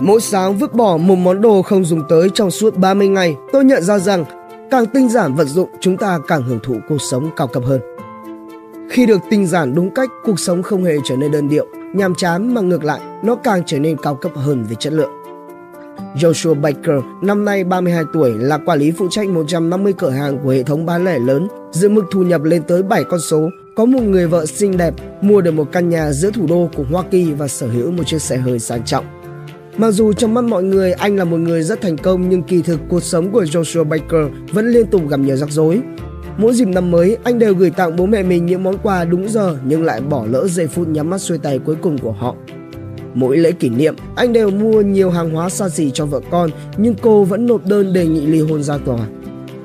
Mỗi sáng vứt bỏ một món đồ không dùng tới trong suốt 30 ngày, tôi nhận ra rằng càng tinh giản vận dụng chúng ta càng hưởng thụ cuộc sống cao cấp hơn. Khi được tinh giản đúng cách, cuộc sống không hề trở nên đơn điệu, nhàm chán mà ngược lại, nó càng trở nên cao cấp hơn về chất lượng. Joshua Baker, năm nay 32 tuổi, là quản lý phụ trách 150 cửa hàng của hệ thống bán lẻ lớn, giữ mức thu nhập lên tới 7 con số, có một người vợ xinh đẹp, mua được một căn nhà giữa thủ đô của Hoa Kỳ và sở hữu một chiếc xe hơi sang trọng. Mặc dù trong mắt mọi người anh là một người rất thành công nhưng kỳ thực cuộc sống của Joshua Baker vẫn liên tục gặp nhiều rắc rối. Mỗi dịp năm mới, anh đều gửi tặng bố mẹ mình những món quà đúng giờ nhưng lại bỏ lỡ giây phút nhắm mắt xuôi tay cuối cùng của họ. Mỗi lễ kỷ niệm, anh đều mua nhiều hàng hóa xa xỉ cho vợ con nhưng cô vẫn nộp đơn đề nghị ly hôn ra tòa.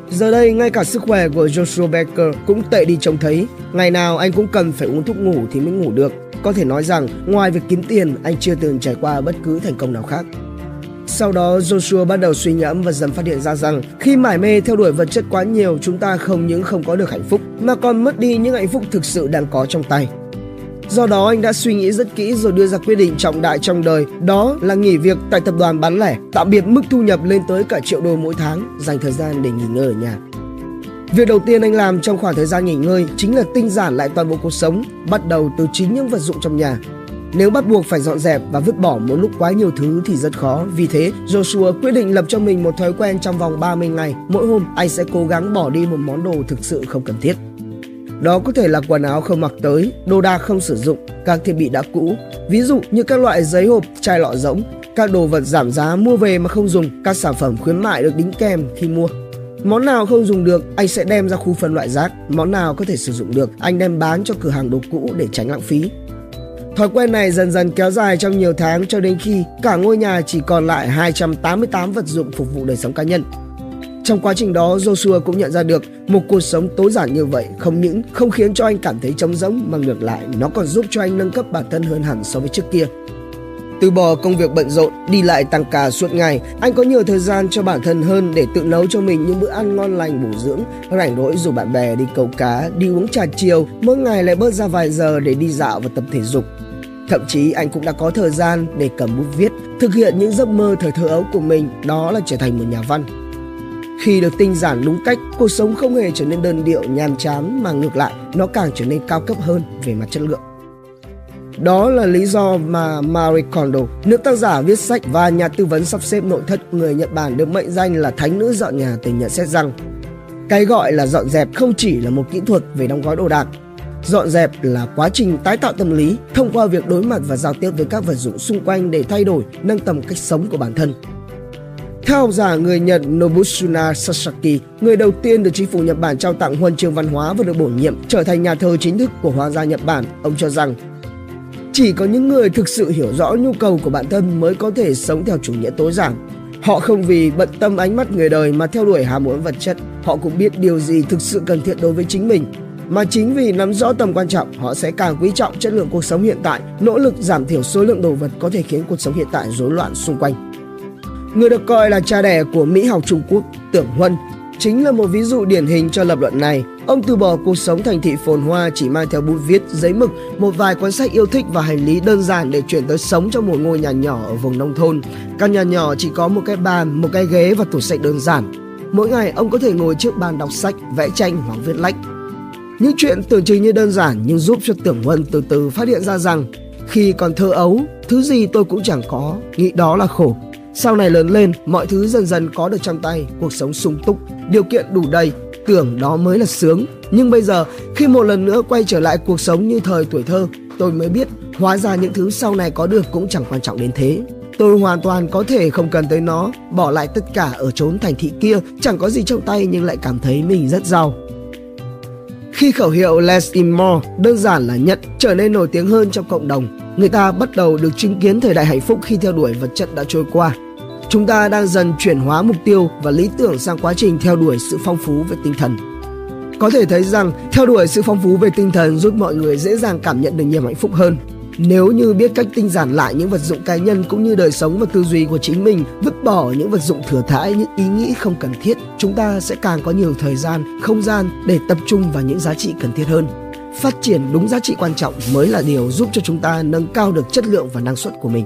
Giờ đây, ngay cả sức khỏe của Joshua Baker cũng tệ đi trông thấy. Ngày nào anh cũng cần phải uống thuốc ngủ thì mới ngủ được. Có thể nói rằng, ngoài việc kiếm tiền, anh chưa từng trải qua bất cứ thành công nào khác. Sau đó, Joshua bắt đầu suy ngẫm và dần phát hiện ra rằng khi mải mê theo đuổi vật chất quá nhiều, chúng ta không những không có được hạnh phúc mà còn mất đi những hạnh phúc thực sự đang có trong tay. Do đó anh đã suy nghĩ rất kỹ rồi đưa ra quyết định trọng đại trong đời, đó là nghỉ việc tại tập đoàn bán lẻ, tạm biệt mức thu nhập lên tới cả triệu đô mỗi tháng, dành thời gian để nghỉ ngơi ở nhà. Việc đầu tiên anh làm trong khoảng thời gian nghỉ ngơi chính là tinh giản lại toàn bộ cuộc sống, bắt đầu từ chính những vật dụng trong nhà. Nếu bắt buộc phải dọn dẹp và vứt bỏ một lúc quá nhiều thứ thì rất khó. Vì thế, Joshua quyết định lập cho mình một thói quen trong vòng 30 ngày. Mỗi hôm, anh sẽ cố gắng bỏ đi một món đồ thực sự không cần thiết. Đó có thể là quần áo không mặc tới, đồ đạc không sử dụng, các thiết bị đã cũ, ví dụ như các loại giấy hộp, chai lọ rỗng, các đồ vật giảm giá mua về mà không dùng, các sản phẩm khuyến mại được đính kèm khi mua. Món nào không dùng được, anh sẽ đem ra khu phân loại rác. Món nào có thể sử dụng được, anh đem bán cho cửa hàng đồ cũ để tránh lãng phí. Thói quen này dần dần kéo dài trong nhiều tháng cho đến khi cả ngôi nhà chỉ còn lại 288 vật dụng phục vụ đời sống cá nhân. Trong quá trình đó, Joshua cũng nhận ra được một cuộc sống tối giản như vậy không những không khiến cho anh cảm thấy trống rỗng mà ngược lại nó còn giúp cho anh nâng cấp bản thân hơn hẳn so với trước kia. Từ bỏ công việc bận rộn, đi lại tăng ca suốt ngày, anh có nhiều thời gian cho bản thân hơn để tự nấu cho mình những bữa ăn ngon lành bổ dưỡng, rảnh rỗi rủ bạn bè đi câu cá, đi uống trà chiều, mỗi ngày lại bớt ra vài giờ để đi dạo và tập thể dục. Thậm chí anh cũng đã có thời gian để cầm bút viết, thực hiện những giấc mơ thời thơ ấu của mình, đó là trở thành một nhà văn. Khi được tinh giản đúng cách, cuộc sống không hề trở nên đơn điệu nhàm chán mà ngược lại, nó càng trở nên cao cấp hơn về mặt chất lượng. Đó là lý do mà Marie Kondo, nữ tác giả viết sách và nhà tư vấn sắp xếp nội thất người Nhật Bản được mệnh danh là thánh nữ dọn nhà từng nhận xét rằng cái gọi là dọn dẹp không chỉ là một kỹ thuật về đóng gói đồ đạc. Dọn dẹp là quá trình tái tạo tâm lý thông qua việc đối mặt và giao tiếp với các vật dụng xung quanh để thay đổi, nâng tầm cách sống của bản thân. Theo học giả người Nhật Nobusuna Sasaki, người đầu tiên được chính phủ Nhật Bản trao tặng huân chương văn hóa và được bổ nhiệm trở thành nhà thơ chính thức của Hoàng gia Nhật Bản, ông cho rằng chỉ có những người thực sự hiểu rõ nhu cầu của bản thân mới có thể sống theo chủ nghĩa tối giản. Họ không vì bận tâm ánh mắt người đời mà theo đuổi ham muốn vật chất, họ cũng biết điều gì thực sự cần thiết đối với chính mình. Mà chính vì nắm rõ tầm quan trọng, họ sẽ càng quý trọng chất lượng cuộc sống hiện tại, nỗ lực giảm thiểu số lượng đồ vật có thể khiến cuộc sống hiện tại rối loạn xung quanh. Người được coi là cha đẻ của Mỹ học Trung Quốc, Tưởng Huân, chính là một ví dụ điển hình cho lập luận này. Ông từ bỏ cuộc sống thành thị phồn hoa chỉ mang theo bút viết, giấy mực, một vài cuốn sách yêu thích và hành lý đơn giản để chuyển tới sống trong một ngôi nhà nhỏ ở vùng nông thôn. Căn nhà nhỏ chỉ có một cái bàn, một cái ghế và tủ sách đơn giản. Mỗi ngày ông có thể ngồi trước bàn đọc sách, vẽ tranh hoặc viết lách. Những chuyện tưởng chừng như đơn giản nhưng giúp cho Tưởng Huân từ từ phát hiện ra rằng khi còn thơ ấu, thứ gì tôi cũng chẳng có, nghĩ đó là khổ. Sau này lớn lên, mọi thứ dần dần có được trong tay, cuộc sống sung túc, điều kiện đủ đầy, tưởng đó mới là sướng. Nhưng bây giờ, khi một lần nữa quay trở lại cuộc sống như thời tuổi thơ, tôi mới biết hóa ra những thứ sau này có được cũng chẳng quan trọng đến thế. Tôi hoàn toàn có thể không cần tới nó, bỏ lại tất cả ở chốn thành thị kia, chẳng có gì trong tay nhưng lại cảm thấy mình rất giàu. Khi khẩu hiệu Less is More đơn giản là nhận trở nên nổi tiếng hơn trong cộng đồng, người ta bắt đầu được chứng kiến thời đại hạnh phúc khi theo đuổi vật chất đã trôi qua. Chúng ta đang dần chuyển hóa mục tiêu và lý tưởng sang quá trình theo đuổi sự phong phú về tinh thần. Có thể thấy rằng theo đuổi sự phong phú về tinh thần giúp mọi người dễ dàng cảm nhận được niềm hạnh phúc hơn. Nếu như biết cách tinh giản lại những vật dụng cá nhân cũng như đời sống và tư duy của chính mình, vứt bỏ những vật dụng thừa thãi, những ý nghĩ không cần thiết, chúng ta sẽ càng có nhiều thời gian, không gian để tập trung vào những giá trị cần thiết hơn. Phát triển đúng giá trị quan trọng mới là điều giúp cho chúng ta nâng cao được chất lượng và năng suất của mình.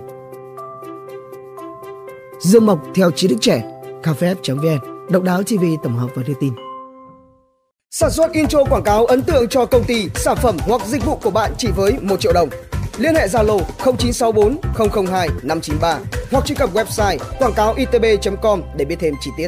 Dương Mộc theo trí thức trẻ, cafef.vn, độc đáo TV tổng hợp và đưa tin. Sản xuất intro quảng cáo ấn tượng cho công ty, sản phẩm hoặc dịch vụ của bạn chỉ với 1 triệu đồng. Liên hệ Zalo 0964 002 593 hoặc truy cập website quảng cáo itb.com để biết thêm chi tiết.